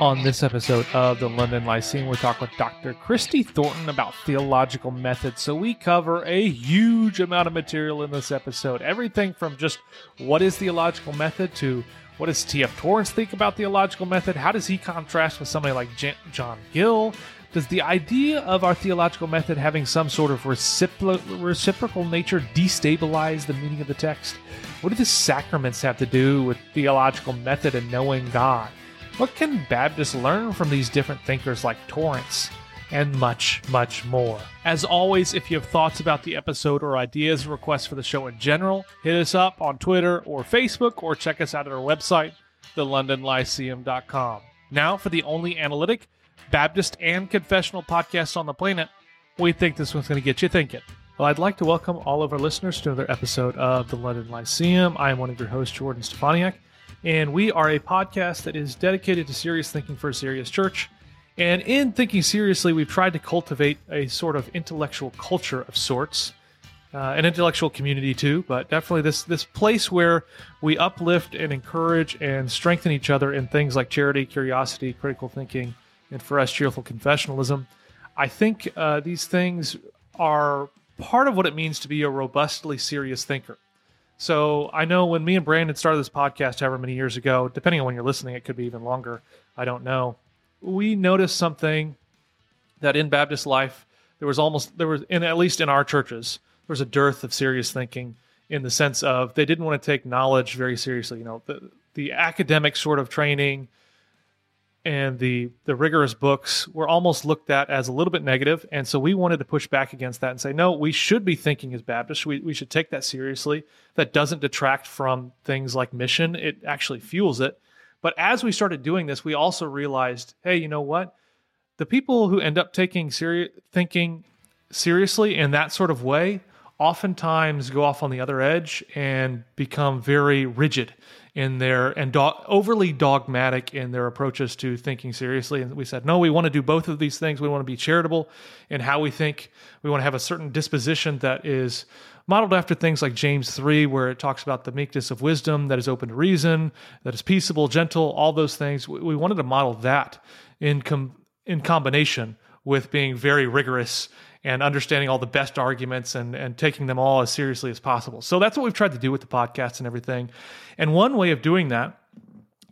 On this episode of the London Lyceum, we talk with Dr. Christy Thornton about theological methods. So we cover a huge amount of material in this episode. Everything from just what is theological method to what does T.F. Torrance think about theological method? How does he contrast with somebody like John Gill? Does the idea of our theological method having some sort of recipro- reciprocal nature destabilize the meaning of the text? What do the sacraments have to do with theological method and knowing God? What can Baptists learn from these different thinkers like Torrance? And much, much more. As always, if you have thoughts about the episode or ideas or requests for the show in general, hit us up on Twitter or Facebook or check us out at our website, thelondonlyceum.com. Now, for the only analytic, Baptist, and confessional podcast on the planet, we think this one's going to get you thinking. Well, I'd like to welcome all of our listeners to another episode of the London Lyceum. I am one of your hosts, Jordan Steffaniak, and we are a podcast that is dedicated to serious thinking for a serious church. And in thinking seriously, we've tried to cultivate a sort of intellectual culture of sorts, uh, an intellectual community too, but definitely this this place where we uplift and encourage and strengthen each other in things like charity, curiosity, critical thinking, and for us, cheerful confessionalism. I think uh, these things are part of what it means to be a robustly serious thinker. So I know when me and Brandon started this podcast however many years ago, depending on when you're listening, it could be even longer. I don't know. We noticed something that in Baptist life there was almost there was in at least in our churches there was a dearth of serious thinking in the sense of they didn't want to take knowledge very seriously. You know, the the academic sort of training and the the rigorous books were almost looked at as a little bit negative and so we wanted to push back against that and say no we should be thinking as baptists. We, we should take that seriously. That doesn't detract from things like mission. It actually fuels it. But as we started doing this we also realized hey you know what? The people who end up taking thinking seriously in that sort of way oftentimes go off on the other edge and become very rigid in their and do- overly dogmatic in their approaches to thinking seriously. And we said, no, we want to do both of these things. We want to be charitable in how we think. We want to have a certain disposition that is modeled after things like James 3, where it talks about the meekness of wisdom that is open to reason, that is peaceable, gentle, all those things. We, we wanted to model that in, com- in combination with being very rigorous and understanding all the best arguments and, and taking them all as seriously as possible. So that's what we've tried to do with the podcast and everything. And one way of doing that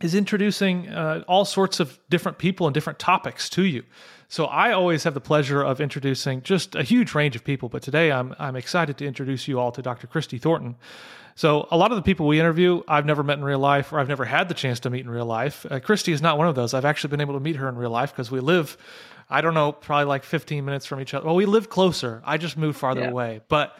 is introducing uh, all sorts of different people and different topics to you. So I always have the pleasure of introducing just a huge range of people, but today I'm I'm excited to introduce you all to Dr. Christy Thornton. So a lot of the people we interview, I've never met in real life, or I've never had the chance to meet in real life. Uh, Christy is not one of those. I've actually been able to meet her in real life because we live I don't know, probably like 15 minutes from each other. Well, we live closer. I just moved farther yeah. away, but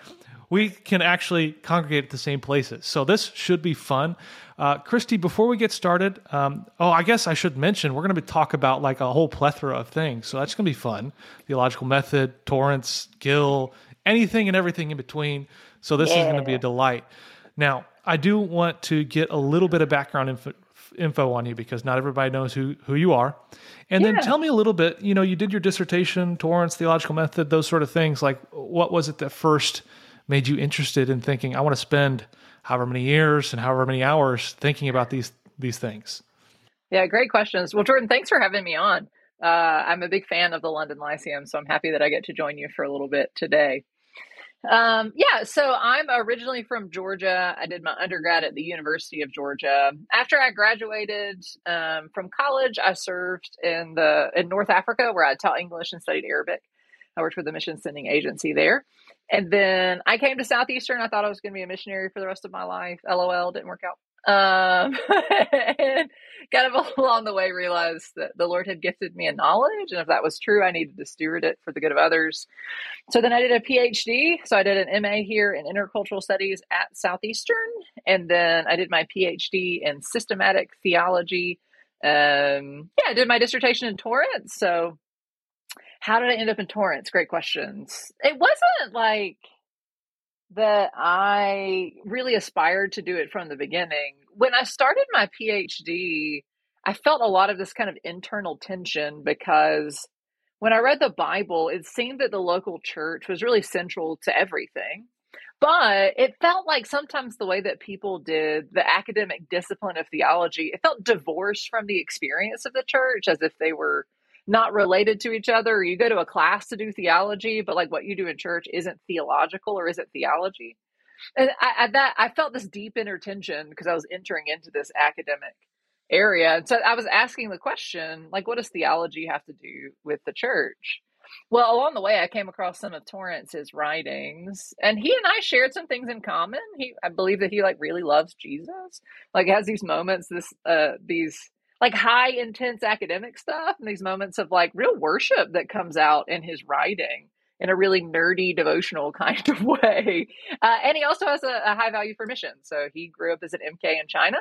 we can actually congregate at the same places. So this should be fun. Uh, Christy, before we get started, um, oh, I guess I should mention we're going to talk about like a whole plethora of things. So that's going to be fun. Theological method, Torrance, Gill, anything and everything in between. So this yeah. is going to be a delight. Now, I do want to get a little bit of background info, info on you because not everybody knows who who you are. And yeah. then tell me a little bit. You know, you did your dissertation, Torrance, theological method, those sort of things. Like, what was it that first made you interested in thinking? I want to spend however many years and however many hours thinking about these these things. Yeah, great questions. Well, Jordan, thanks for having me on. Uh, I'm a big fan of the London Lyceum, so I'm happy that I get to join you for a little bit today. Um, yeah, so I'm originally from Georgia. I did my undergrad at the University of Georgia. After I graduated um, from college, I served in the in North Africa where I taught English and studied Arabic. I worked for the mission sending agency there. And then I came to Southeastern. I thought I was going to be a missionary for the rest of my life. LOL, didn't work out. Um, and kind of along the way realized that the Lord had gifted me a knowledge, and if that was true, I needed to steward it for the good of others. So then I did a PhD. So I did an MA here in intercultural studies at Southeastern, and then I did my PhD in systematic theology. Um, yeah, I did my dissertation in Torrance. So how did I end up in Torrance? Great questions. It wasn't like that I really aspired to do it from the beginning. When I started my PhD, I felt a lot of this kind of internal tension because when I read the Bible, it seemed that the local church was really central to everything. But it felt like sometimes the way that people did the academic discipline of theology, it felt divorced from the experience of the church as if they were not related to each other. You go to a class to do theology, but like what you do in church isn't theological or isn't theology. And I, I that I felt this deep inner tension because I was entering into this academic area. And so I was asking the question, like, what does theology have to do with the church? Well, along the way, I came across some of Torrance's writings, and he and I shared some things in common. He, I believe that he like really loves Jesus, like has these moments, this, uh, these like high intense academic stuff, and these moments of like real worship that comes out in his writing in a really nerdy devotional kind of way. Uh, and he also has a, a, high value for mission. So he grew up as an MK in China.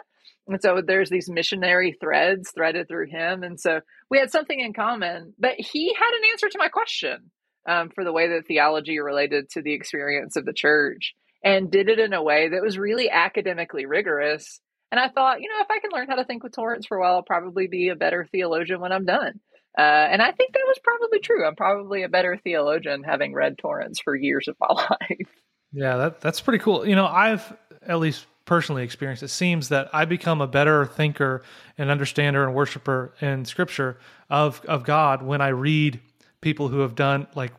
And so there's these missionary threads threaded through him. And so we had something in common. But he had an answer to my question um, for the way that theology related to the experience of the church and did it in a way that was really academically rigorous. And I thought, you know, if I can learn how to think with Torrance for a while, I'll probably be a better theologian when I'm done. Uh, and I think that was probably true. I'm probably a better theologian having read Torrance for years of my life. Yeah, that, that's pretty cool. You know, I've at least personally experienced, it seems that I become a better thinker and understander and worshiper in scripture of, of God when I read people who have done like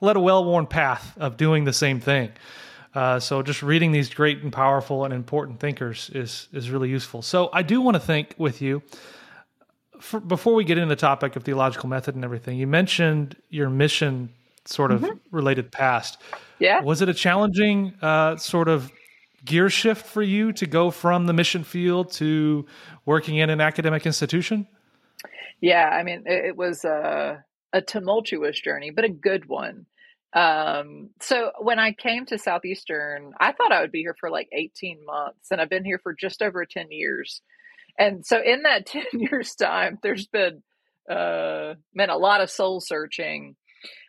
led a well-worn path of doing the same thing. Uh, so just reading these great and powerful and important thinkers is is really useful. So I do want to think with you for, before we get into the topic of theological method and everything, you mentioned your mission sort of mm-hmm. related past. Yeah. Was it a challenging uh, sort of gear shift for you to go from the mission field to working in an academic institution? Yeah, I mean, it, it was a, a, tumultuous journey, but a good one. Um, so when I came to Southeastern, I thought I would be here for like 18 months, and I've been here for just over 10 years. And so in that 10 years time, there's been, uh, man, a lot of soul searching.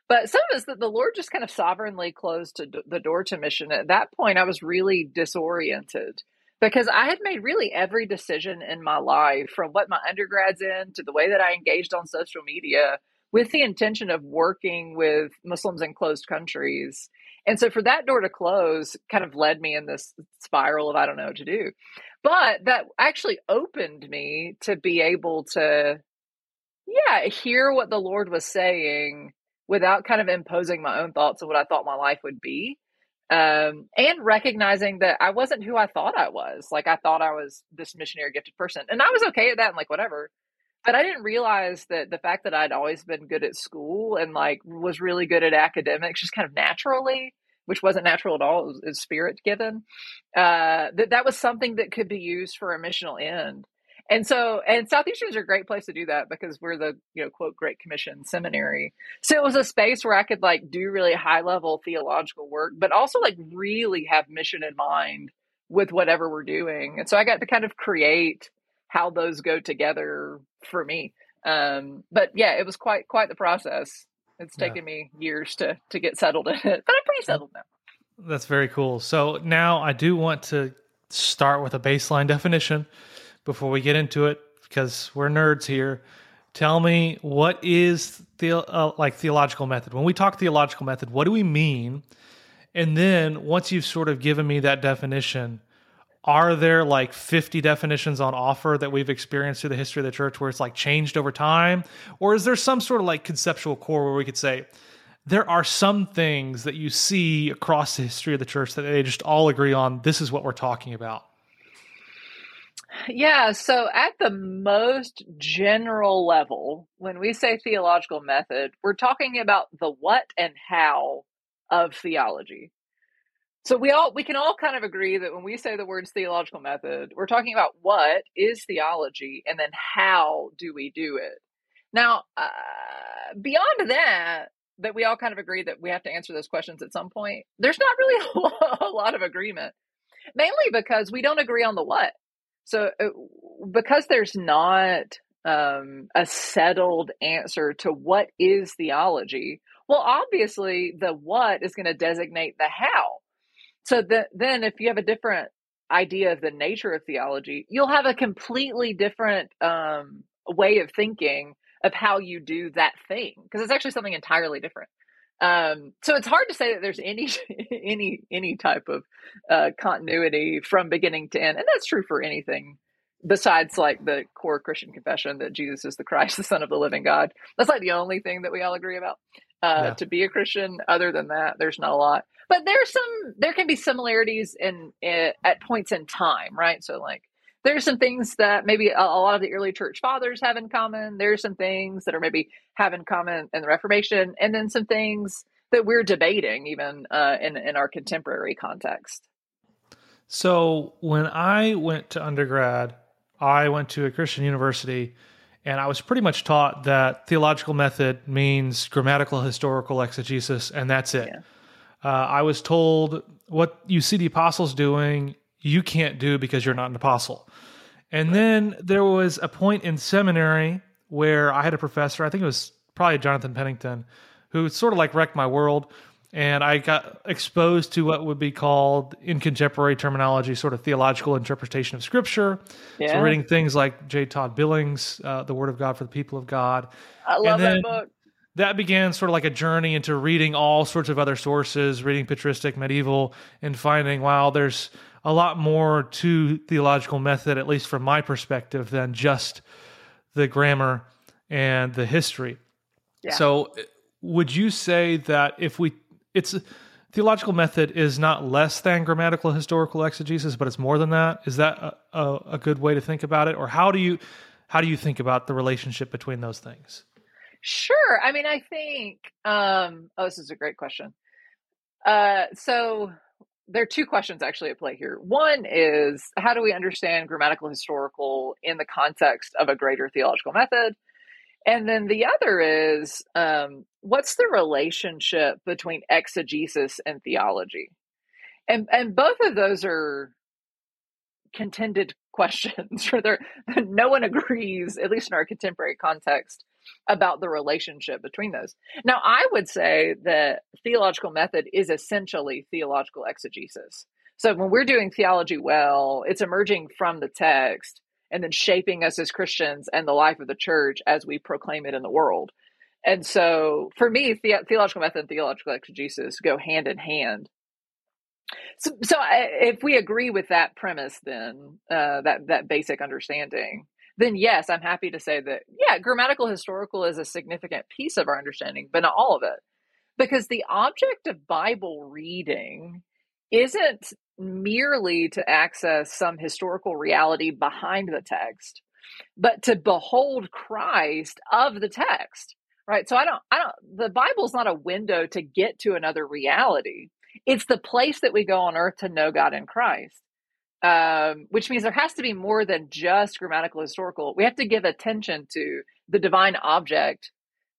But some of us that the Lord just kind of sovereignly closed the door to mission. At that point, I was really disoriented because I had made really every decision in my life from what my undergrad's in to the way that I engaged on social media with the intention of working with Muslims in closed countries. And so for that door to close kind of led me in this spiral of I don't know what to do. But that actually opened me to be able to, yeah, hear what the Lord was saying without kind of imposing my own thoughts of what I thought my life would be. Um, and recognizing that I wasn't who I thought I was. Like I thought I was this missionary gifted person. And I was okay at that and like whatever. But I didn't realize that the fact that I'd always been good at school and like was really good at academics just kind of naturally which wasn't natural at all. It was, it was spirit given. Uh, that that was something that could be used for a missional end. And so, and Southeastern's are a great place to do that because we're the, you know, quote, Great Commission seminary. So it was a space where I could like do really high level theological work, but also like really have mission in mind with whatever we're doing. And so I got to kind of create how those go together for me. Um, but yeah, it was quite, quite the process. It's taken yeah. me years to to get settled in it, but I'm pretty settled now. That's very cool. So now I do want to start with a baseline definition before we get into it because we're nerds here. Tell me what is the uh, like theological method? When we talk theological method, what do we mean? And then once you've sort of given me that definition, are there like 50 definitions on offer that we've experienced through the history of the church where it's like changed over time? Or is there some sort of like conceptual core where we could say there are some things that you see across the history of the church that they just all agree on this is what we're talking about? Yeah so at the most general level when we say theological method we're talking about the what and how of theology so we all we can all kind of agree that when we say the words theological method, we're talking about what is theology and then how do we do it. Now, uh, beyond that, that we all kind of agree that we have to answer those questions at some point. There's not really a lot of agreement, mainly because we don't agree on the what. So, uh, because there's not um, a settled answer to what is theology, well, obviously the what is going to designate the how. So that then if you have a different idea of the nature of theology, you'll have a completely different um, way of thinking of how you do that thing because it's actually something entirely different. Um, so it's hard to say that there's any any any type of uh, continuity from beginning to end, and that's true for anything besides like the core Christian confession that Jesus is the Christ, the Son of the Living God. That's like the only thing that we all agree about. Uh, yeah. To be a Christian, other than that, there's not a lot. But there's some. There can be similarities in, in at points in time, right? So like there's some things that maybe a, a, lot of the early church fathers have in common. There's some things that are maybe have in common in the Reformation, and then some things that we're debating even uh, in in our contemporary context. So when I went to undergrad, I went to a Christian university, and I was pretty much taught that theological method means grammatical historical exegesis, and that's it. Yeah. Uh, I was told what you see the apostles doing, you can't do because you're not an apostle. And then there was a point in seminary where I had a professor, I think it was probably Jonathan Pennington, who sort of like wrecked my world. And I got exposed to what would be called, in contemporary terminology, sort of theological interpretation of Scripture. Yeah. So, reading things like J. Todd Billings, uh, The Word of God for the People of God. I love that book. That began sort of like a journey into reading all sorts of other sources, reading patristic, medieval, and finding, wow, there's a lot more to theological method, at least from my perspective, than just the grammar and the history. Yeah. So, would you say that if we, it's theological method is not less than grammatical historical exegesis, but it's more than that? Is that a, a, a good way to think about it, or how do you how do you think about the relationship between those things? Sure. I mean, I think. Um, oh, this is a great question. Uh, so there are two questions actually at play here. One is how do we understand grammatical historical in the context of a greater theological method? And then the other is um, what's the relationship between exegesis and theology? And and both of those are contended questions. There, no one agrees, at least in our contemporary context, about the relationship between those. Now, I would say that theological method is essentially theological exegesis. So when we're doing theology well, it's emerging from the text and then shaping us as Christians and the life of the church as we proclaim it in the world. And so for me, the- theological method and theological exegesis go hand in hand. So, so I, if we agree with that premise, then uh, that that basic understanding, then yes, I'm happy to say that, yeah, grammatical historical is a significant piece of our understanding, but not all of it. Because the object of Bible reading isn't merely to access some historical reality behind the text, but to behold Christ of the text. Right. So I don't, I don't, the Bible's not a window to get to another reality. It's the place that we go on earth to know God in Christ um, which means there has to be more than just grammatical historical. We have to give attention to the divine object,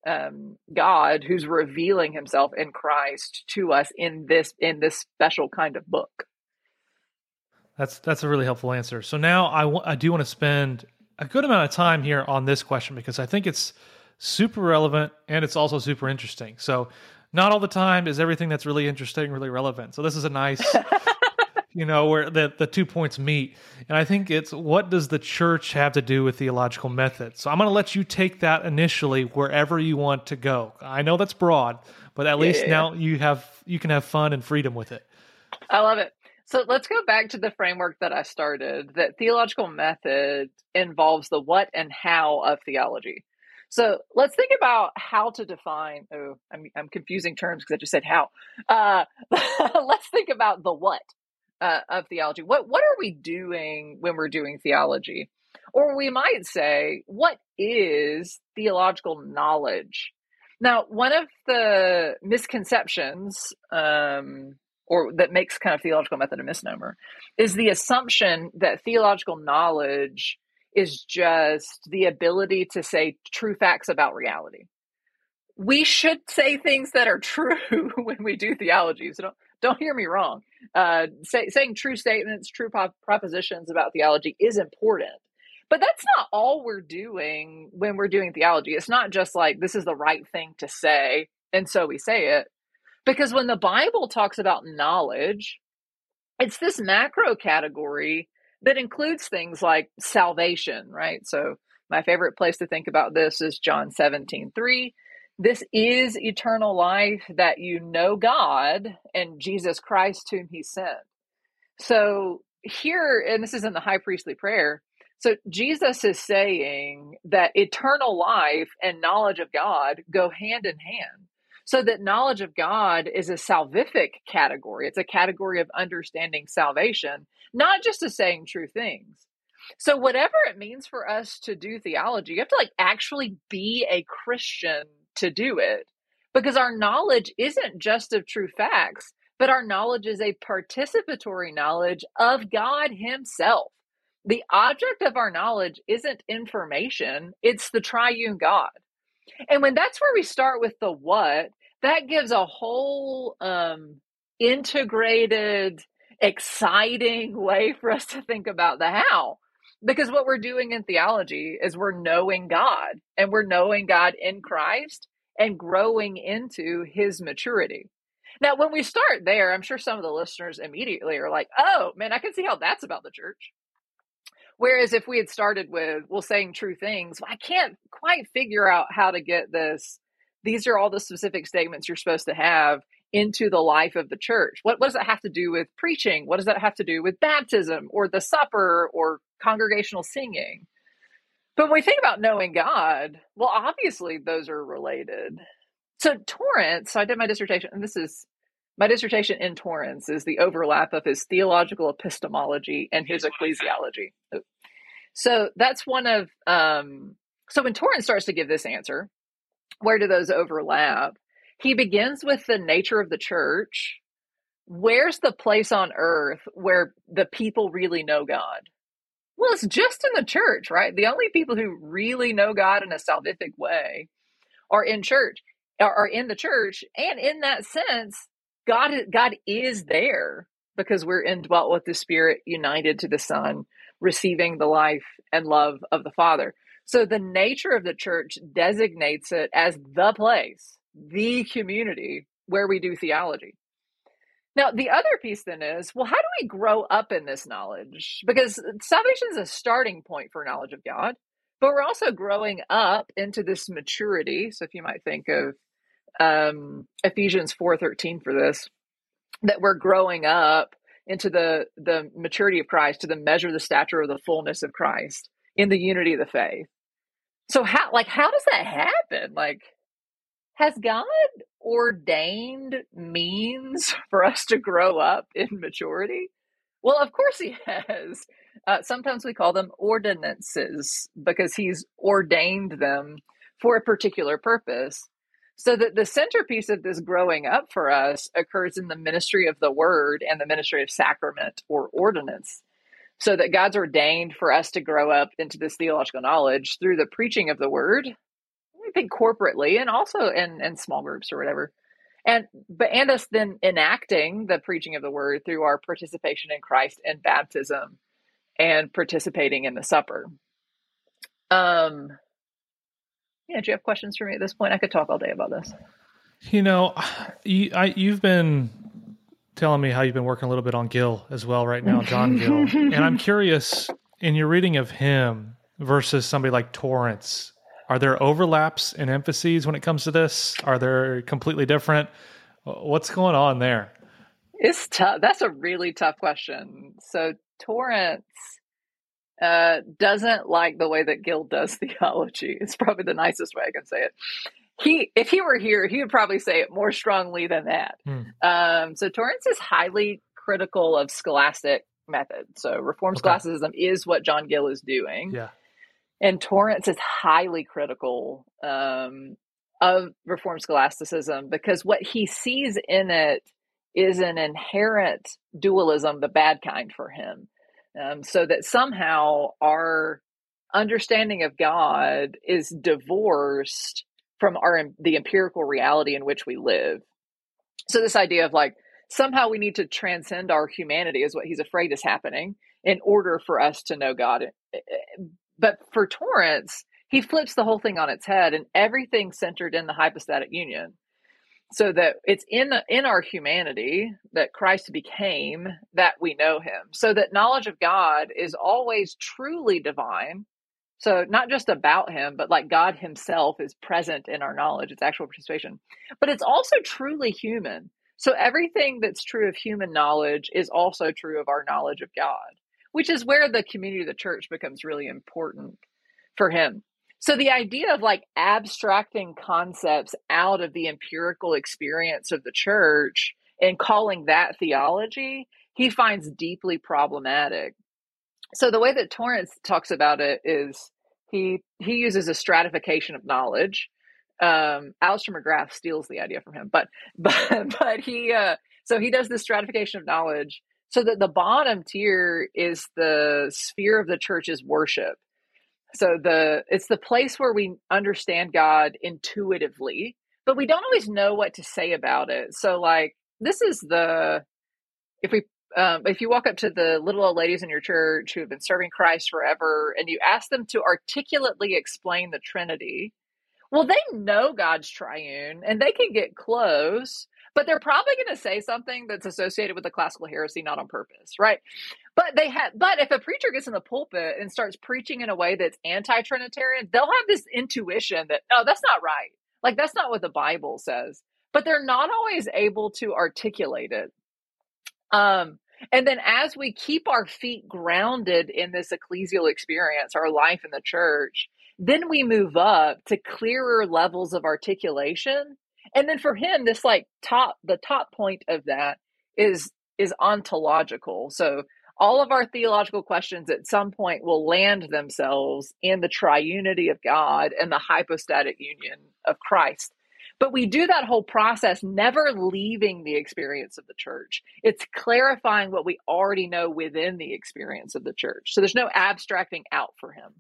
um, God, who's revealing Himself in Christ to us in this in this special kind of book. That's that's a really helpful answer. So now I, w- I do want to spend a good amount of time here on this question because I think it's super relevant and it's also super interesting. So not all the time is everything that's really interesting really relevant. So this is a nice you know, where the, the two points meet. And I think it's what does the church have to do with theological method? So I'm going to let you take that initially wherever you want to go. I know that's broad, but at yeah, least yeah, now yeah. you have you can have fun and freedom with it. I love it. So let's go back to the framework that I started that theological method involves the what and how of theology. So let's think about how to define. Oh, I'm, I'm confusing terms because I just said how. Uh, let's think about the what uh, of theology. What what are we doing when we're doing theology? Or we might say, what is theological knowledge? Now, one of the misconceptions, um, or that makes kind of theological method a misnomer, is the assumption that theological knowledge is just the ability to say true facts about reality. We should say things that are true when we do theology. So don't, don't hear me wrong. Uh, say, saying true statements, true propositions about theology is important. But that's not all we're doing when we're doing theology. It's not just like this is the right thing to say, and so we say it. Because when the Bible talks about knowledge, it's this macro category that includes things like salvation, right? So my favorite place to think about this is John 17, 3. This is eternal life that you know God and Jesus Christ, whom He sent. So, here, and this is in the high priestly prayer. So, Jesus is saying that eternal life and knowledge of God go hand in hand. So, that knowledge of God is a salvific category, it's a category of understanding salvation, not just as saying true things. So, whatever it means for us to do theology, you have to like actually be a Christian to do it because our knowledge isn't just of true facts, but our knowledge is a participatory knowledge of God Himself. The object of our knowledge isn't information, it's the triune God. And when that's where we start with the what, that gives a whole um, integrated, exciting way for us to think about the how. Because what we're doing in theology is we're knowing God and we're knowing God in Christ and growing into his maturity. Now, when we start there, I'm sure some of the listeners immediately are like, oh, man, I can see how that's about the church. Whereas if we had started with, well, saying true things, I can't quite figure out how to get this. These are all the specific statements you're supposed to have into the life of the church. What, what does that have to do with preaching? What does that have to do with baptism or the supper or congregational singing? But when we think about knowing God, well, obviously those are related. So Torrance, so I did my dissertation, and this is my dissertation in Torrance is the overlap of his theological epistemology and his ecclesiology. So that's one of um, so when Torrance starts to give this answer, where do those overlap? He begins with the nature of the church. Where's the place on earth where the people really know God? Well, it's just in the church, right? The only people who really know God in a salvific way are in church, are in the church, and in that sense, God God is there because we're indwelt with the Spirit, united to the Son, receiving the life and love of the Father. So the nature of the church designates it as the place, the community where we do theology. Now, the other piece then is well, how do we grow up in this knowledge? Because salvation is a starting point for knowledge of God, but we're also growing up into this maturity. So, if you might think of um, Ephesians four thirteen for this, that we're growing up into the the maturity of Christ, to the measure, the stature of the fullness of Christ, in the unity of the faith. So, how like how does that happen? Like, has God ordained means for us to grow up in maturity? Well, of course he has. Uh, sometimes we call them ordinances because he's ordained them for a particular purpose. So that the centerpiece of this growing up for us occurs in the ministry of the word and the ministry of sacrament or ordinance. So that God's ordained for us to grow up into this theological knowledge through the preaching of the word think corporately and also in, in small groups or whatever. And but and us then enacting the preaching of the word through our participation in Christ and baptism and participating in the supper. Um yeah, do you have questions for me at this point? I could talk all day about this. You know, you, I, you've been telling me how you've been working a little bit on Gill as well right now, John Gill. and I'm curious in your reading of him versus somebody like Torrance, are there overlaps and emphases when it comes to this? Are they completely different? What's going on there? It's tough. That's a really tough question. So Torrance uh, doesn't like the way that Gill does theology. It's probably the nicest way I can say it. He, if he were here, he would probably say it more strongly than that. Hmm. Um, so Torrance is highly critical of scholastic method. So reform okay. scholasticism is what John Gill is doing. Yeah. And Torrance is highly critical um, of Reformed scholasticism because what he sees in it is an inherent dualism, the bad kind for him. Um, so that somehow our understanding of God is divorced from our the empirical reality in which we live. So this idea of like somehow we need to transcend our humanity is what he's afraid is happening in order for us to know God but for Torrance, he flips the whole thing on its head and everything centered in the hypostatic union. So that it's in in our humanity that Christ became that we know him. So that knowledge of God is always truly divine So not just about him, but like God himself is present in our knowledge. It's actual participation. But it's also truly human. So everything that's true of human knowledge is also true of our knowledge of God, which is where the community of the church becomes really important for him. So the idea of like abstracting concepts out of the empirical experience of the church and calling that theology, he finds deeply problematic. So the way that Torrance talks about it is he he uses a stratification of knowledge. Um, Alister McGrath steals the idea from him, but but but he uh, so he does this stratification of knowledge so that the bottom tier is the sphere of the church's worship so the it's the place where we understand God intuitively, but we don't always know what to say about it. So like this is the if we um, if you walk up to the little old ladies in your church who have been serving Christ forever and you ask them to articulately explain the Trinity, well, they know God's triune and they can get close, but they're probably going to say something that's associated with the classical heresy, not on purpose, right? But they have, but if a preacher gets in the pulpit and starts preaching in a way that's anti-Trinitarian, they'll have this intuition that, oh, that's not right. Like that's not what the Bible says. But they're not always able to articulate it. Um, and then as we keep our feet grounded in this ecclesial experience, our life in the church, then we move up to clearer levels of articulation and then for him this like top the top point of that is is ontological so all of our theological questions at some point will land themselves in the triunity of God and the hypostatic union of Christ. But we do that whole process never leaving the experience of the church. It's clarifying what we already know within the experience of the church. So there's no abstracting out for him.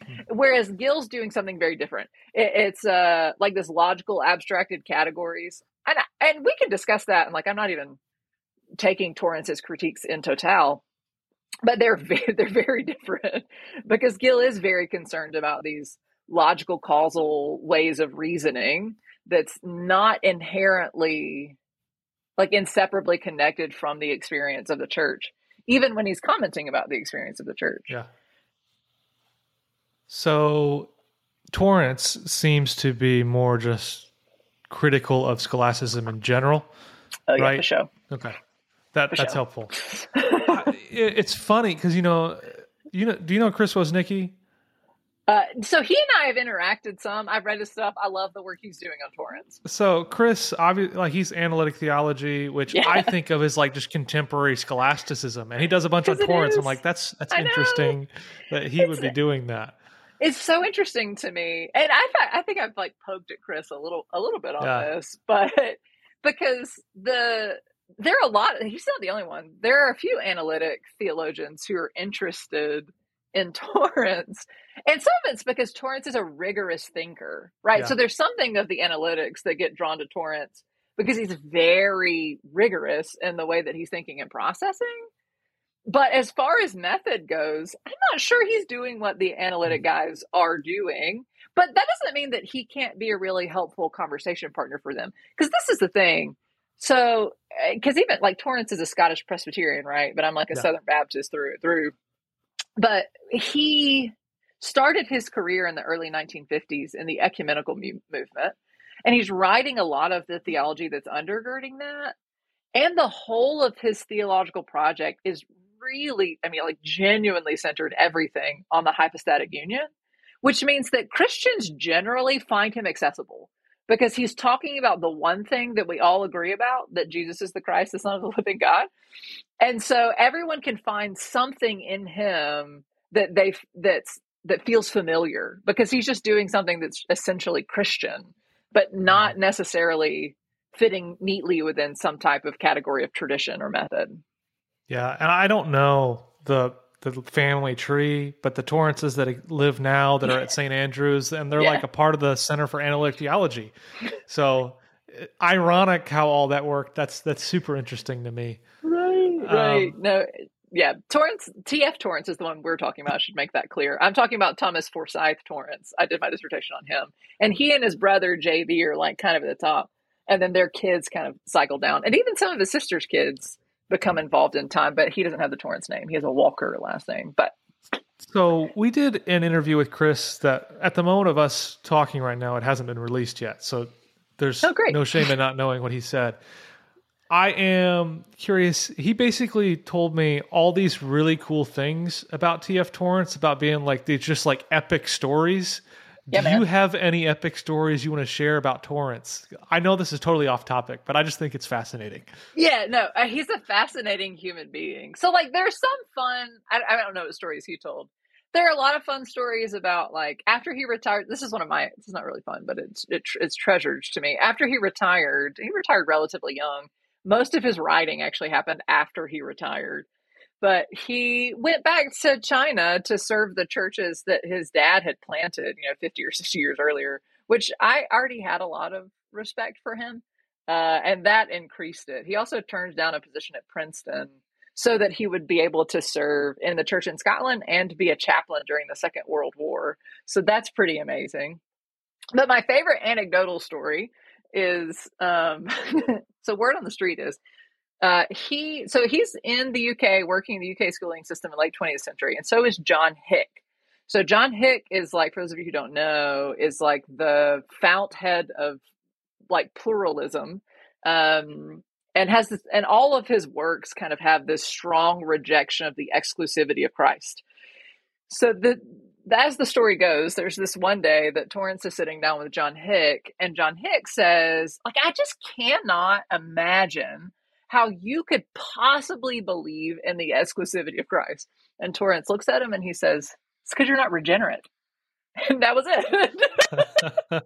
Whereas Gill's doing something very different. It, it's uh, like this logical abstracted categories, and and we can discuss that. And like, I'm not even taking Torrance's critiques in total, but they're very, they're very different because Gill is very concerned about these logical causal ways of reasoning that's not inherently like inseparably connected from the experience of the church even when he's commenting about the experience of the church yeah so Torrance seems to be more just critical of scholasticism in general. Oh yeah, right? for sure. Okay, that for that's sure. helpful. it, it's funny because you know, you know, do you know Chris Woznicki? Uh, so he and I have interacted some. I've read his stuff. I love the work he's doing on Torrance. So Chris, obviously, like he's analytic theology, which yeah. I think of as like just contemporary scholasticism, and he does a bunch on Torrance. I'm like, that's that's I interesting know. that he it's, would be doing that it's so interesting to me and i i think i've like poked at chris a little a little bit on yeah. this but because the there are a lot he's not the only one there are a few analytic theologians who are interested in torrance and some of it's because torrance is a rigorous thinker right yeah. so there's something of the analytics that get drawn to torrance because he's very rigorous in the way that he's thinking and processing but as far as method goes, I'm not sure he's doing what the analytic mm-hmm. guys are doing. But that doesn't mean that he can't be a really helpful conversation partner for them. Because this is the thing. So, because eh, even like Torrance is a Scottish Presbyterian, right? But I'm like a yeah. Southern Baptist through and through. But he started his career in the early 1950s in the ecumenical mu- movement. And he's writing a lot of the theology that's undergirding that. And the whole of his theological project is really, I mean, like genuinely centered everything on the hypostatic union, which means that Christians generally find him accessible because he's talking about the one thing that we all agree about that Jesus is the Christ, the Son of the living God. And so everyone can find something in him that they that's that feels familiar because he's just doing something that's essentially Christian, but not mm-hmm. necessarily fitting neatly within some type of category of tradition or method. Yeah, and I don't know the the family tree, but the Torrances that live now that are at St. Andrews, and they're yeah. like a part of the Center for Analytic Theology. So ironic how all that worked. That's that's super interesting to me. Right, right. Um, no, yeah, Torrance, TF Torrance is the one we're talking about. I should make that clear. I'm talking about Thomas Forsyth Torrance. I did my dissertation on him, and he and his brother JB are like kind of at the top, and then their kids kind of cycle down, and even some of his sister's kids become involved in time, but he doesn't have the Torrance name. He has a Walker last name. But So we did an interview with Chris that at the moment of us talking right now, it hasn't been released yet. So there's oh, no shame in not knowing what he said. I am curious. He basically told me all these really cool things about TF Torrance, about being like these just like epic stories. Yeah, Do man. you have any epic stories you want to share about Torrance? I know this is totally off topic, but I just think it's fascinating. Yeah, no, uh, he's a fascinating human being. So, like, there's some fun. I, I don't know what stories he told. There are a lot of fun stories about like after he retired. This is one of my. Is not really fun, but it's it, it's treasured to me. After he retired, he retired relatively young most of his writing actually happened after he retired. But he went back to China to serve the churches that his dad had planted, you know, 50 or 60 years earlier, which I already had a lot of respect for him. Uh, and that increased it. He also turned down a position at Princeton so that he would be able to serve in the church in Scotland and be a chaplain during the Second World War. So that's pretty amazing. But my favorite anecdotal story is um, so word on the street is uh, he so he's in the UK working in the UK schooling system in late 20th century, and so is John Hick. So John Hick is like, for those of you who don't know, is like the fountainhead of like pluralism, um, and has this, and all of his works kind of have this strong rejection of the exclusivity of Christ. So the as the story goes, there's this one day that Torrance is sitting down with John Hick, and John Hick says, like, I just cannot imagine how you could possibly believe in the exclusivity of Christ. And Torrance looks at him and he says, It's because you're not regenerate. And that was it.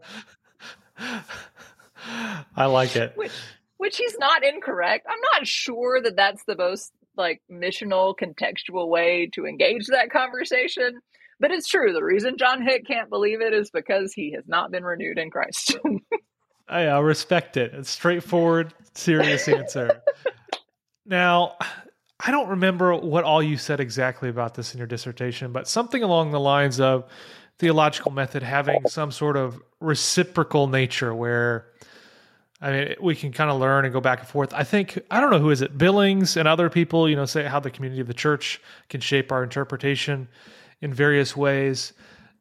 I like it. Which, which he's not incorrect. I'm not sure that that's the most like missional contextual way to engage that conversation but it's true. The reason John Hick can't believe it is because he has not been renewed in Christ. Oh, I, I respect it. It's a straightforward, serious answer. now, I don't remember what all you said exactly about this in your dissertation, but something along the lines of theological method having some sort of reciprocal nature where I mean, we can kind of learn and go back and forth. I think I don't know who is it, Billings and other people, you know, say how the community of the church can shape our interpretation in various ways.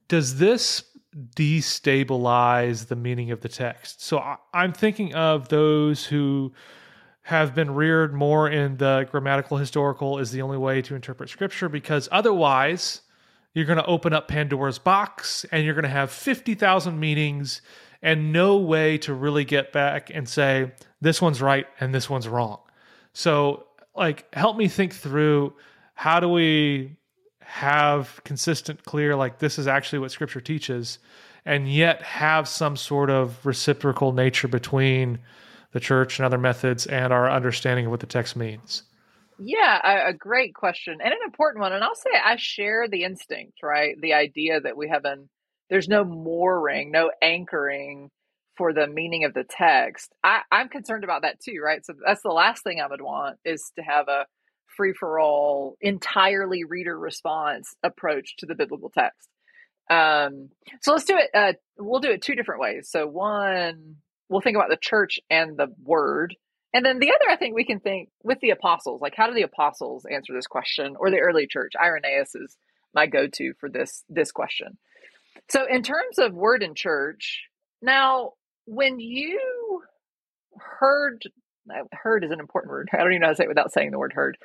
Does this destabilize the meaning of the text? So I, I'm thinking of those who have been reared more in the grammatical historical is the only way to interpret scripture because otherwise you're going to open up Pandora's box and you're going to have 50,000 meanings and no way to really get back and say this one's right and this one's wrong. So like help me think through how do we have consistent, clear, like this is actually what scripture teaches, and yet have some sort of reciprocal nature between the church and other methods and our understanding of what the text means? Yeah, a, a, great question and an important one. And I'll say I share the instinct, right? The idea that we have an there's no mooring, no anchoring for the meaning of the text. I, I'm concerned about that too, right? So that's the last thing I would want is to have a free for all, entirely reader response approach to the biblical text. Um, so let's do it. Uh, we'll do it two different ways. So one, we'll think about the church and the word, and then the other, I think we can think with the apostles. Like, how do the apostles answer this question, or the early church? Irenaeus is my go-to for this this question. So, in terms of word and church, now when you heard Uh, heard is an important word. I don't even know how to say it without saying the word heard.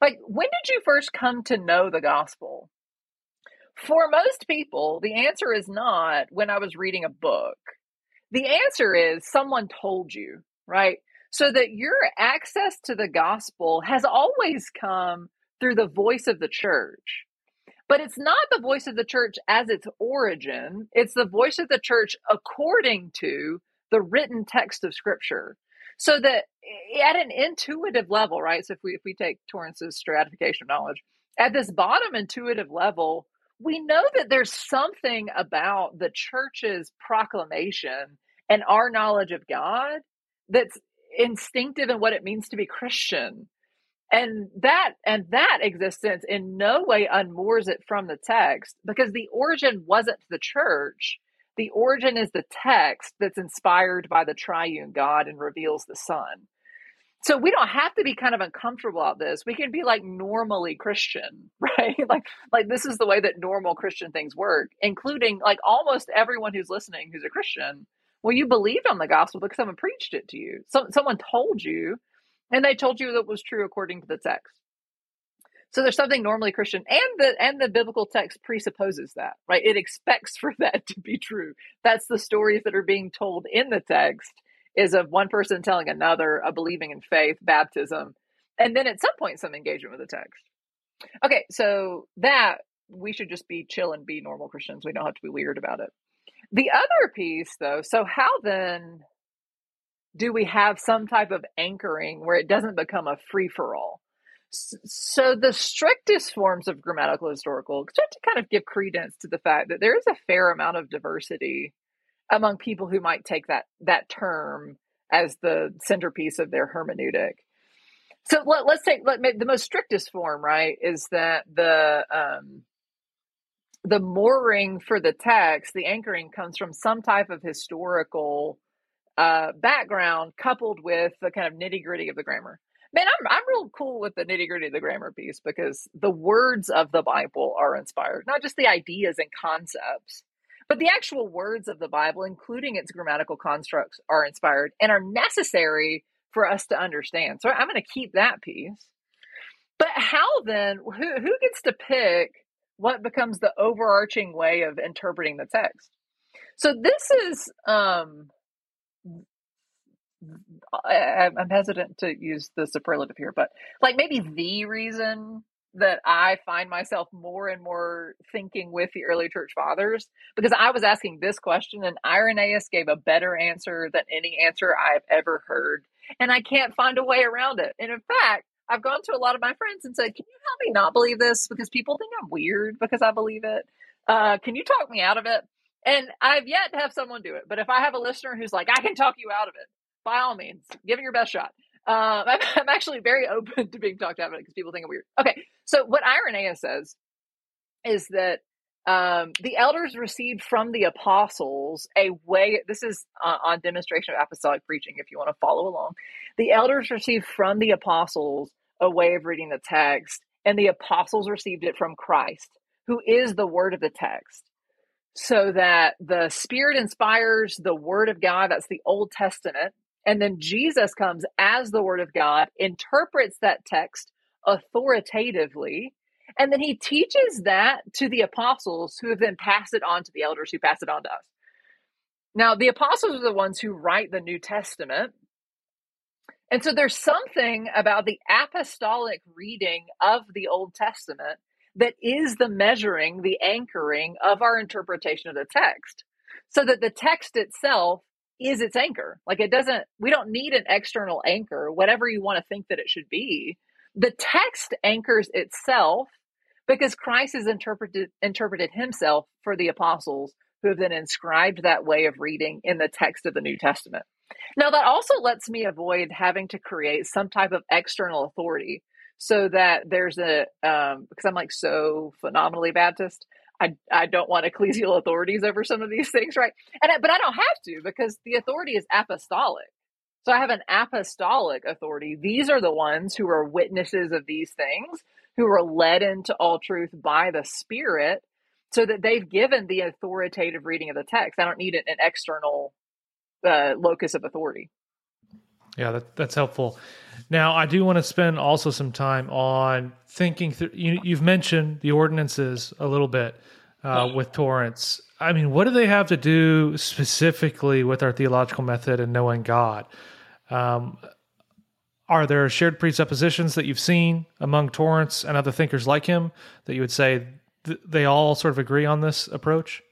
Like, when did you first come to know the gospel? For most people, the answer is not when I was reading a book. The answer is someone told you, right? So that your access to the gospel has always come through the voice of the church. But it's not the voice of the church as its origin, it's the voice of the church according to the written text of Scripture so that at an intuitive level right so if we if we take torrance's stratification of knowledge at this bottom intuitive level we know that there's something about the church's proclamation and our knowledge of god that's instinctive in what it means to be christian. And that and that existence in no way unmoors it from the text because the origin wasn't the church the origin is the text that's inspired by the triune God and reveals the Son. so we don't have to be kind of uncomfortable about this. We can be like normally Christian, right? like like this is the way that normal Christian things work, including like almost everyone who's listening who's a Christian. Well, you believed on the gospel because someone preached it to you. Some someone told you, and they told you that was true according to the text. So there's something normally Christian, and the and the biblical text presupposes that, right? It expects for that to be true. That's the stories that are being told in the text is of one person telling another a believing in faith, baptism, and then at some point some engagement with the text. Okay, so that we should just be chill and be normal Christians. We don't have to be weird about it. The other piece, though, so how then do we have some type of anchoring where it doesn't become a free for all? So the strictest forms of grammatical historical start to kind of give credence to the fact that there is a fair amount of diversity among people who might take that that term as the centerpiece of their hermeneutic. So let, us take let, the most strictest form, right? Is that the um, the mooring for the text, the anchoring comes from some type of historical uh, background coupled with the kind of nitty gritty of the grammar. Man, I'm I'm real cool with the nitty gritty of the grammar piece because the words of the Bible are inspired, not just the ideas and concepts. But the actual words of the Bible, including its grammatical constructs, are inspired and are necessary for us to understand. So I'm going to keep that piece. But how then, who, who gets to pick what becomes the overarching way of interpreting the text? So this is, um, I, I'm hesitant to use the superlative here, but like maybe the reason that I find myself more and more thinking with the early church fathers because I was asking this question and Irenaeus gave a better answer than any answer I've ever heard. And I can't find a way around it. And in fact, I've gone to a lot of my friends and said, Can you help me not believe this? Because people think I'm weird because I believe it. Uh, can you talk me out of it? And I've yet to have someone do it. But if I have a listener who's like, I can talk you out of it, by all means, give it your best shot. Um, I'm, I'm, actually very open to being talked about it because people think I'm weird. Okay, so what Irenaeus says is that um, the elders received from the apostles a way. This is uh, on demonstration of apostolic preaching. If you want to follow along, the elders received from the apostles a way of reading the text, and the apostles received it from Christ, who is the word of the text so that the spirit inspires the word of God, that's the Old Testament, and then Jesus comes as the word of God, interprets that text authoritatively, and then he teaches that to the apostles who have then passed it on to the elders who pass it on to us. Now, the apostles are the ones who write the New Testament. And so there's something about the apostolic reading of the Old Testament that is the measuring, the anchoring of our interpretation of the text. So that the text itself is its anchor. Like it doesn't, we don't need an external anchor, whatever you want to think that it should be. The text anchors itself because Christ has interpreted interpreted himself for the apostles who have then inscribed that way of reading in the text of the New Testament. Now that also lets me avoid having to create some type of external authority so that there's a um because I'm like so phenomenally Baptist I, I don't want ecclesial authorities over some of these things, right? And I, but I don't have to because the authority is apostolic. So I have an apostolic authority. These are the ones who are witnesses of these things, who are led into all truth by the Spirit, so that they've given the authoritative reading of the text. I don't need an, an external uh, locus of authority. Yeah, that, that's helpful. Now, I do want to spend also some time on thinking through. You, have mentioned the ordinances a little bit uh, with Torrance. I mean, what do they have to do specifically with our theological method and knowing God? Um, are there shared presuppositions that you've seen among Torrance and other thinkers like him that you would say th- they all sort of agree on this approach?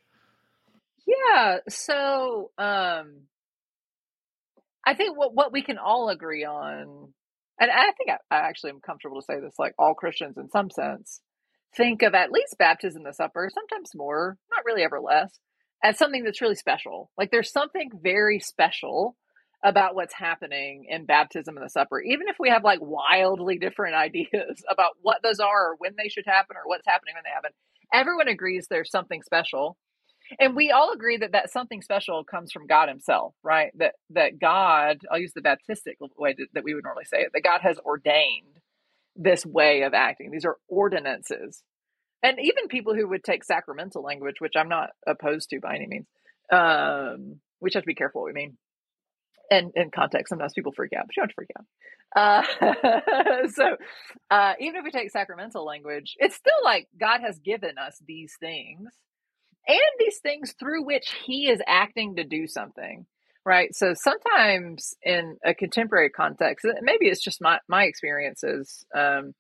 Yeah. So um, I think what what we can all agree on, and I think I, I actually am comfortable to say this, like all Christians in some sense, think of at least baptism the supper, sometimes more, not really ever less, as something that's really special. Like there's something very special about what's happening in baptism and the supper, even if we have like wildly different ideas about what those are or when they should happen or what's happening when they happen. Everyone agrees there's something special. And we all agree that that something special comes from God Himself, right? That that God, I'll use the Baptistic way to, that we would normally say it, that God has ordained this way of acting. These are ordinances, and even people who would take sacramental language, which I'm not opposed to by any means, um, we just have to be careful what we mean. And in context, sometimes people freak out, but you don't have to freak out. Uh, so, uh, even if we take sacramental language, it's still like God has given us these things and these things through which he is acting to do something right? So sometimes in a contemporary context maybe it's just my, my experiences um,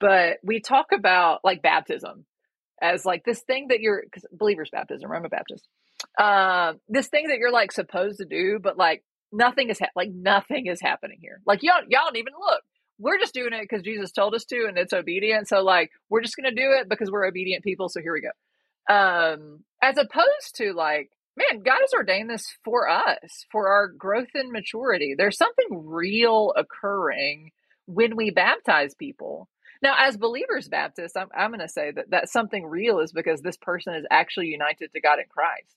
but we talk about like baptism as like this thing that you're believers baptism i'm a baptist uh, this thing that you're like supposed to do but like nothing is ha- like nothing is happening here. Like y'all y'all don't even look. We're just doing it because jesus told us to and it's obedient. So like we're just gonna do it because we're obedient people. So here we go um as opposed to like man god has ordained this for us for our growth and maturity. There's something real occurring when we baptize people. Now as believers baptists i'm, I'm going to say that that something real is because this person is actually united to god in christ.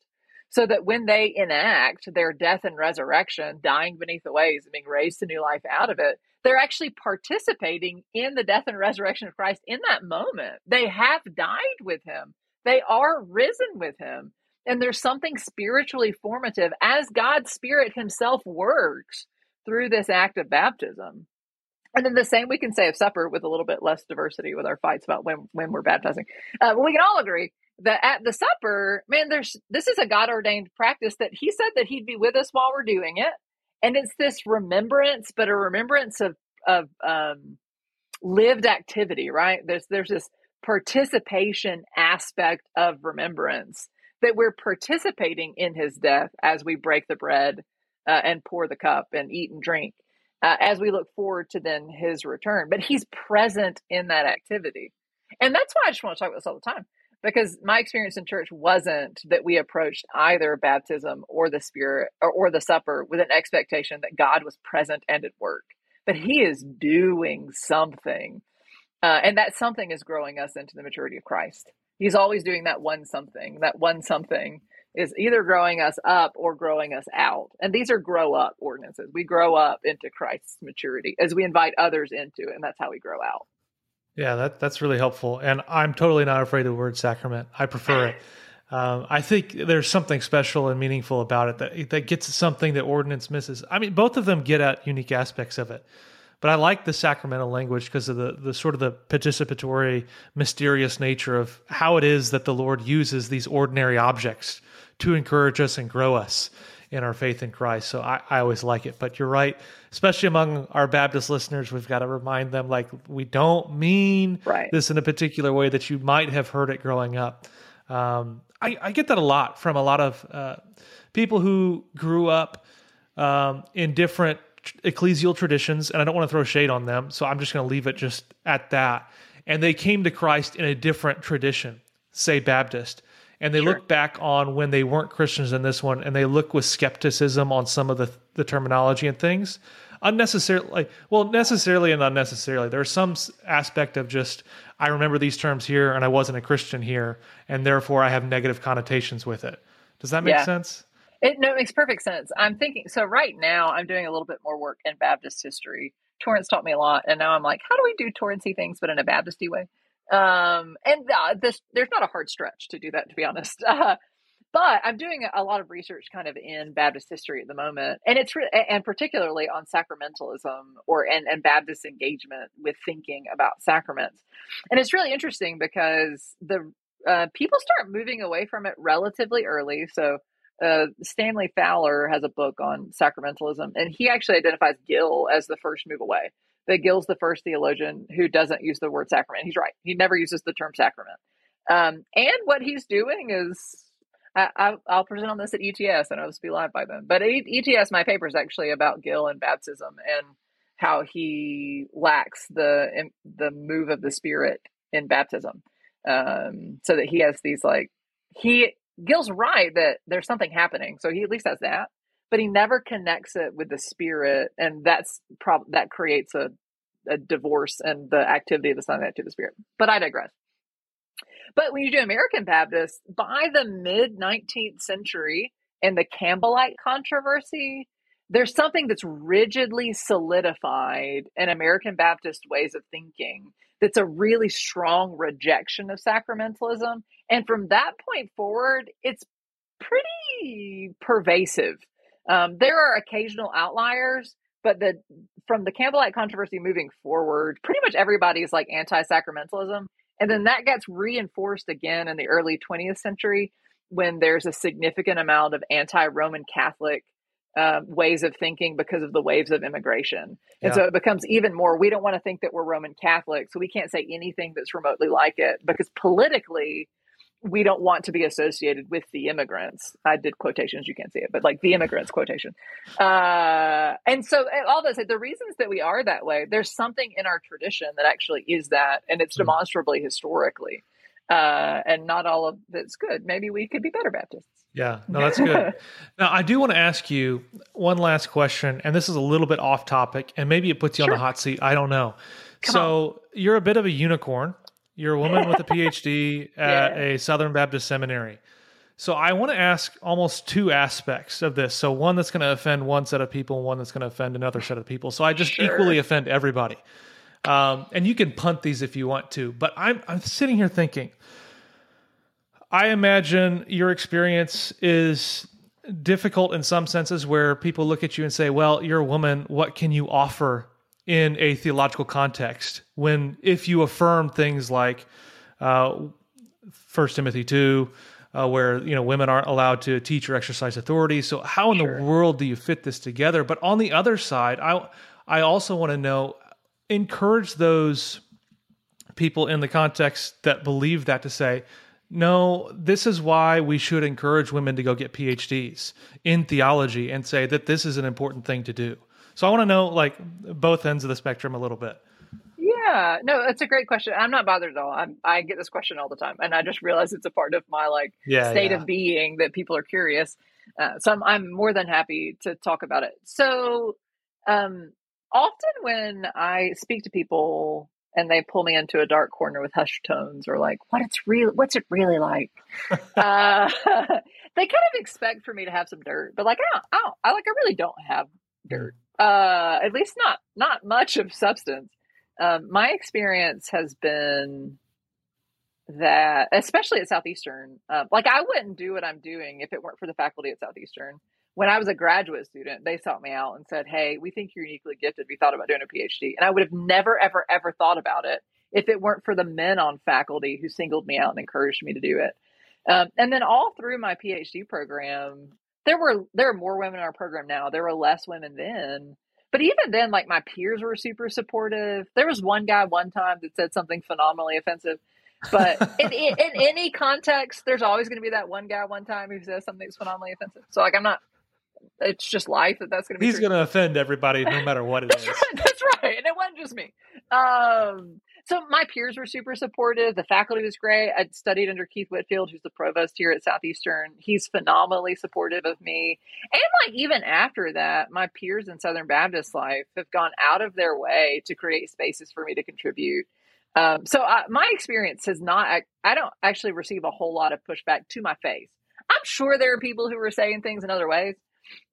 So that when they enact their death and resurrection dying beneath the waves and being raised to new life out of it they're actually participating in the death and resurrection of christ in that moment. They have died with him they are risen with him. And there's something spiritually formative as God's Spirit Himself works through this act of baptism. And then the same we can say of supper with a little bit less diversity with our fights about when, when we're baptizing. Uh, we can all agree that at the supper, man, there's this is a God ordained practice that He said that He'd be with us while we're doing it. And it's this remembrance, but a remembrance of of um, lived activity, right? There's there's this participation aspect of remembrance that we're participating in his death as we break the bread uh, and pour the cup and eat and drink uh, as we look forward to then his return. But he's present in that activity. And that's why i just want to talk about this all the time because my experience in church wasn't that we approached either baptism or the spirit or, or the supper with an expectation that god was present and at work but he is doing something uh, and that something is growing us into the maturity of Christ. He's always doing that one something. That one something is either growing us up or growing us out. And these are grow up ordinances. We grow up into Christ's maturity as we invite others into it, and that's how we grow out. Yeah, that that's really helpful. And I'm totally not afraid of the word sacrament. I prefer it. Um, I think there's something special and meaningful about it that that gets something that ordinance misses. I mean, both of them get at unique aspects of it. But I like the sacramental language because of the, the sort of the participatory, mysterious nature of how it is that the Lord uses these ordinary objects to encourage us and grow us in our faith in Christ. So I, I always like it. But you're right, especially among our Baptist listeners, we've got to remind them like we don't mean right. this in a particular way that you might have heard it growing up. Um, I, I, get that a lot from a lot of uh, people who grew up um, in different ecclesial traditions, and I don't want to throw shade on them, so I'm just going to leave it just at that. And they came to Christ in a different tradition, say Baptist. And they sure. look back on when they weren't Christians in this one, and they look with skepticism on some of the, the terminology and things. Unnecessarily, well, necessarily and unnecessarily. There's some aspect of just, I remember these terms here, and I wasn't a Christian here, and therefore I have negative connotations with it. Does that make yeah. sense? It no, it makes perfect sense. I'm thinking so right now I'm doing a little bit more work in Baptist history. Torrance taught me a lot, and now I'm like, how do we do Torrancy things but in a Baptisty way? Um, and uh, this there's not a hard stretch to do that, to be honest. Uh, but I'm doing a lot of research kind of in Baptist history at the moment, and it's re- and particularly on sacramentalism or and, and Baptist engagement with thinking about sacraments. And it's really interesting because the uh, people start moving away from it relatively early. So uh, Stanley Fowler has a book on sacramentalism, and he actually identifies Gill as the first move away. That Gill's the first theologian who doesn't use the word sacrament. He's right; he never uses the term sacrament. Um, and what he's doing is, I, will present on this at ETS, and I'll just be live by then. But ETS, my paper is actually about Gill and baptism and how he lacks the the move of the Spirit in baptism, um, so that he has these like he Gill's right that there's something happening, so he at least has that, but he never connects it with the spirit, and that's prob- that creates a, a divorce and the activity of the Son to the the Spirit. But I digress. But when you do American Baptist, by the mid 19th century and the Campbellite controversy, there's something that's rigidly solidified in American Baptist ways of thinking that's a really strong rejection of sacramentalism. And from that point forward, it's pretty pervasive. Um, there are occasional outliers, but the from the Campbellite controversy moving forward, pretty much everybody is like anti-sacramentalism, and then that gets reinforced again in the early 20th century when there's a significant amount of anti-Roman Catholic uh, ways of thinking because of the waves of immigration. And yeah. so it becomes even more, we don't want to think that we're Roman Catholic, so we can't say anything that's remotely like it because politically, we don't want to be associated with the immigrants. I did quotations, you can't see it, but like the immigrants quotation. Uh, and so all those, the reasons that we are that way, there's something in our tradition that actually is that, and it's hmm. demonstrably historically. Uh, and not all of it's good. Maybe we could be better Baptists. Yeah, no, that's good. now, I do want to ask you one last question, and this is a little bit off topic, and maybe it puts you sure. on the hot seat. I don't know. Come so, on. you're a bit of a unicorn. You're a woman with a PhD at yeah. a Southern Baptist seminary. So I want to ask almost two aspects of this. So one that's going to offend one set of people, and one that's going to offend another set of people. So I just sure. equally offend everybody. Um, and you can punt these if you want to. But I'm I'm sitting here thinking. I imagine your experience is difficult in some senses where people look at you and say, "Well, you're a woman. What can you offer in a theological context when if you affirm things like uh, First Timothy two, uh, where you know women aren't allowed to teach or exercise authority. So how in sure. the world do you fit this together? But on the other side, I I also want to know encourage those people in the context that believe that to say. No, this is why we should encourage women to go get PhDs in theology and say that this is an important thing to do. So I want to know like both ends of the spectrum a little bit. Yeah, no, that's a great question. I'm not bothered at all. I'm, I get this question all the time, and I just realize it's a part of my like yeah, state yeah. of being that people are curious. Uh, so I'm, I'm more than happy to talk about it. So, um, often when I speak to people and they pull me into a dark corner with hushed tones or like, what it's real, what's it really like? uh, they kind of expect for me to have some dirt, but like, I don't, I, don't, I like, I really don't have dirt. Uh, at least not not much of substance. Um, my experience has been that, especially at Southeastern, uh, like I wouldn't do what I'm doing if it weren't for the faculty at Southeastern. When I was a graduate student, they sought me out and said, "Hey, we think you're uniquely gifted. We thought about doing a PhD," and I would have never, ever, ever thought about it if it weren't for the men on faculty who singled me out and encouraged me to do it. Um, and then all through my PhD program, there were there are more women in our program now. There were less women then. But even then, like my peers were super supportive. There was one guy one time that said something phenomenally offensive. But in, in, in, any context, there's always going to be that one guy one time who says something that's phenomenally offensive. So like I'm not. It's just life that that's going to be. He's going to offend everybody no matter what it that's is. Right, that's right, and it wasn't just me. Um, so my peers were super supportive. The faculty was great. I studied under Keith Whitfield, who's the provost here at Southeastern. He's phenomenally supportive of me. And like even after that, my peers in Southern Baptist life have gone out of their way to create spaces for me to contribute. Um, so I, my experience has not. I, I don't actually receive a whole lot of pushback to my face. I'm sure there are people who are saying things in other ways,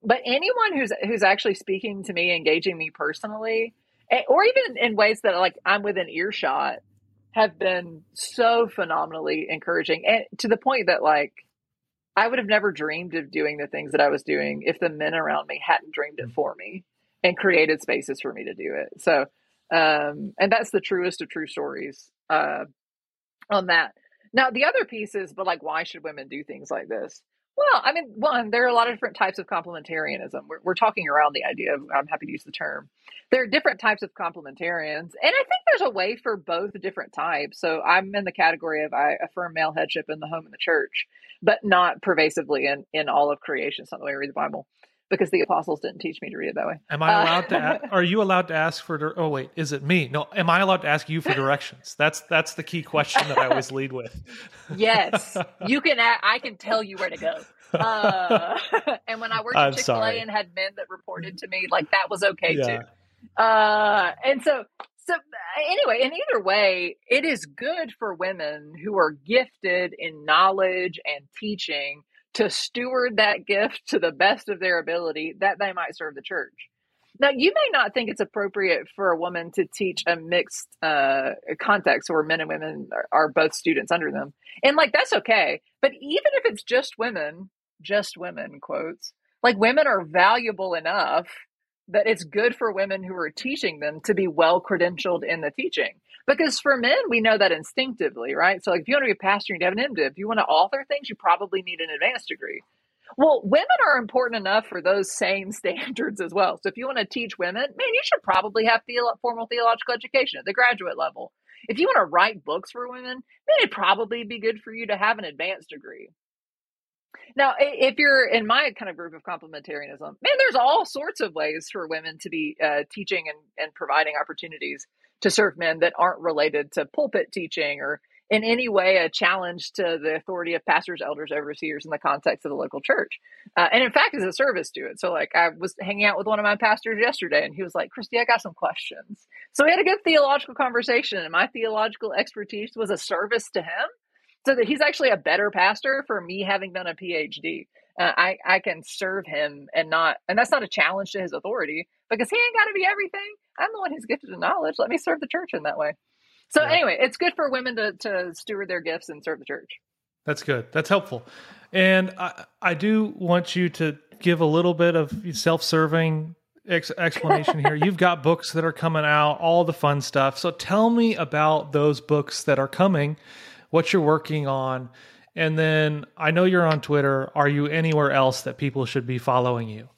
but anyone who's who's actually speaking to me, engaging me personally, or even in ways that like I'm within earshot have been so phenomenally encouraging and to the point that like I would have never dreamed of doing the things that I was doing if the men around me hadn't dreamed it for me and created spaces for me to do it. So, um, and that's the truest of true stories uh, on that. Now, the other piece is, but like, why should women do things like this? Well, I mean, one, there are a lot of different types of complementarianism. We're, we're talking around the idea of, I'm happy to use the term. There are different types of complementarians, and I think there's a way for both different types. So I'm in the category of I affirm male headship in the home and the church, but not pervasively in, in all of creation. It's not the way I read the Bible because the apostles didn't teach me to read it that way. Am I allowed uh, to? are you allowed to ask for? Oh wait, is it me? No. Am I allowed to ask you for directions? That's that's the key question that I always lead with. yes, you can. I can tell you where to go. Uh, and when I worked at Chick Fil A and had men that reported to me, like that was okay yeah. too. Uh, and so So, anyway, in either way, it is good for women who are gifted in knowledge and teaching to steward that gift to the best of their ability that they might serve the church. Now, you may not think it's appropriate for a woman to teach a mixed uh, context where men and women are, are both students under them. And like, that's okay. But even if it's just women, just women, quotes, like women are valuable enough that it's good for women who are teaching them to be well credentialed in the teaching. Because for men, we know that instinctively, right? So, like, if you want to be a pastor, you have an MDiv. If you want to author things, you probably need an advanced degree. Well, women are important enough for those same standards as well. So, if you want to teach women, man, you should probably have formal theological education at the graduate level. If you want to write books for women, man, it'd probably be good for you to have an advanced degree. Now, if you're in my kind of group of complementarianism, man, there's all sorts of ways for women to be uh, teaching and, and providing opportunities to serve men that aren't related to pulpit teaching or in any way a challenge to the authority of pastors, elders, overseers in the context of the local church. Uh, and in fact, as a service to it. So, like, I was hanging out with one of my pastors yesterday, and he was like, Christy, I got some questions. So, we had a good theological conversation, and my theological expertise was a service to him so that he's actually a better pastor for me having done a PhD. Uh, I I can serve him and not, and that's not a challenge to his authority because he ain't got to be everything. I'm the one who's gifted in knowledge. Let me serve the church in that way. So yeah. anyway, it's good for women to to steward their gifts and serve the church. That's good. That's helpful. And I I do want you to give a little bit of self-serving ex- explanation here. You've got books that are coming out, all the fun stuff. So tell me about those books that are coming what you're working on. And then I know you're on Twitter. Are you anywhere else that people should be following you?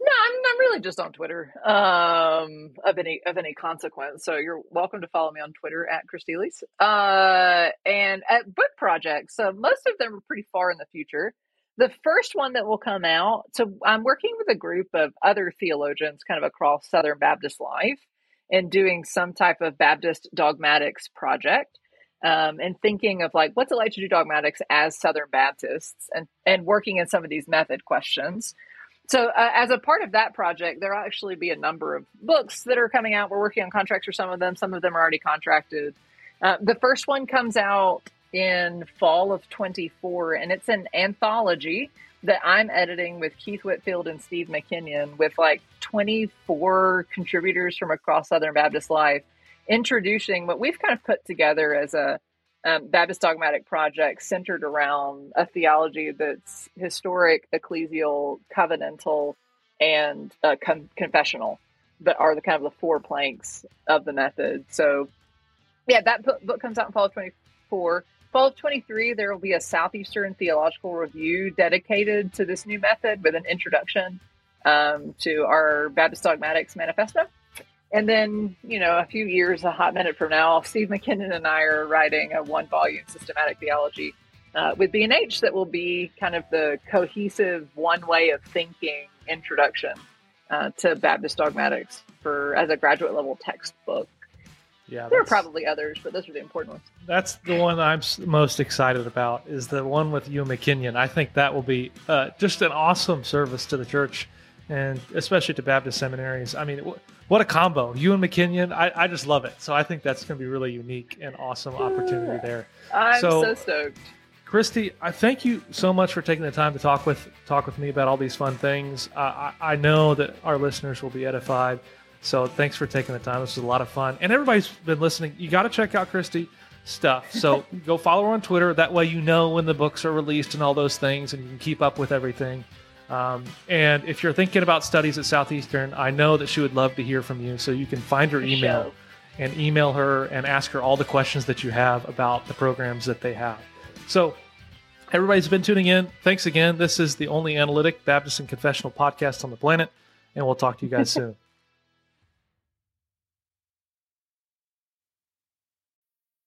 No, I'm, really just on Twitter um, of any of any consequence. So you're welcome to follow me on Twitter at Christielis uh, and at book projects. So most of them are pretty far in the future. The first one that will come out. So I'm working with a group of other theologians, kind of across Southern Baptist life, and doing some type of Baptist dogmatics project um, and thinking of like what's it like to do dogmatics as Southern Baptists and and working in some of these method questions. So uh, as a part of that project, there'll actually be a number of books that are coming out. We're working on contracts for some of them. Some of them are already contracted. Uh, the first one comes out in fall of 24, and it's an anthology that I'm editing with Keith Whitfield and Steve McKinion with like 24 contributors from across Southern Baptist life introducing what we've kind of put together as a um, Baptist dogmatic project centered around a theology that's historic, ecclesial, covenantal, and uh, con- confessional that are the kind of the four planks of the method. So, yeah, that book comes out in fall of 24. Fall of 23, there will be a Southeastern Theological Review dedicated to this new method with an introduction um, to our Baptist Dogmatics Manifesto. And then, you know, a few years, a hot minute from now, Steve McKinion and I are writing a one volume systematic theology uh, with B&H that will be kind of the cohesive one way of thinking introduction uh, to Baptist dogmatics for as a graduate level textbook. Yeah, there are probably others, but those are the important ones. That's the one I'm most excited about. Is the one with you McKinion. I think that will be uh, just an awesome service to the church, and especially to Baptist seminaries. I mean, what a combo. You and McKinion, I, I just love it. So I think that's going to be really unique and awesome opportunity there. I'm so, so stoked. Christy, I thank you so much for taking the time to talk with talk with me about all these fun things. Uh, I, I know that our listeners will be edified. So thanks for taking the time. This was a lot of fun. And everybody's been listening. You got to check out Christy stuff. So go follow her on Twitter. That way you know when the books are released and all those things, and you can keep up with everything. Um, and if you're thinking about studies at Southeastern, I know that she would love to hear from you. So you can find her email and email her and ask her all the questions that you have about the programs that they have. So everybody's been tuning in. Thanks again. This is the only analytic Baptist and confessional podcast on the planet, and we'll talk to you guys soon.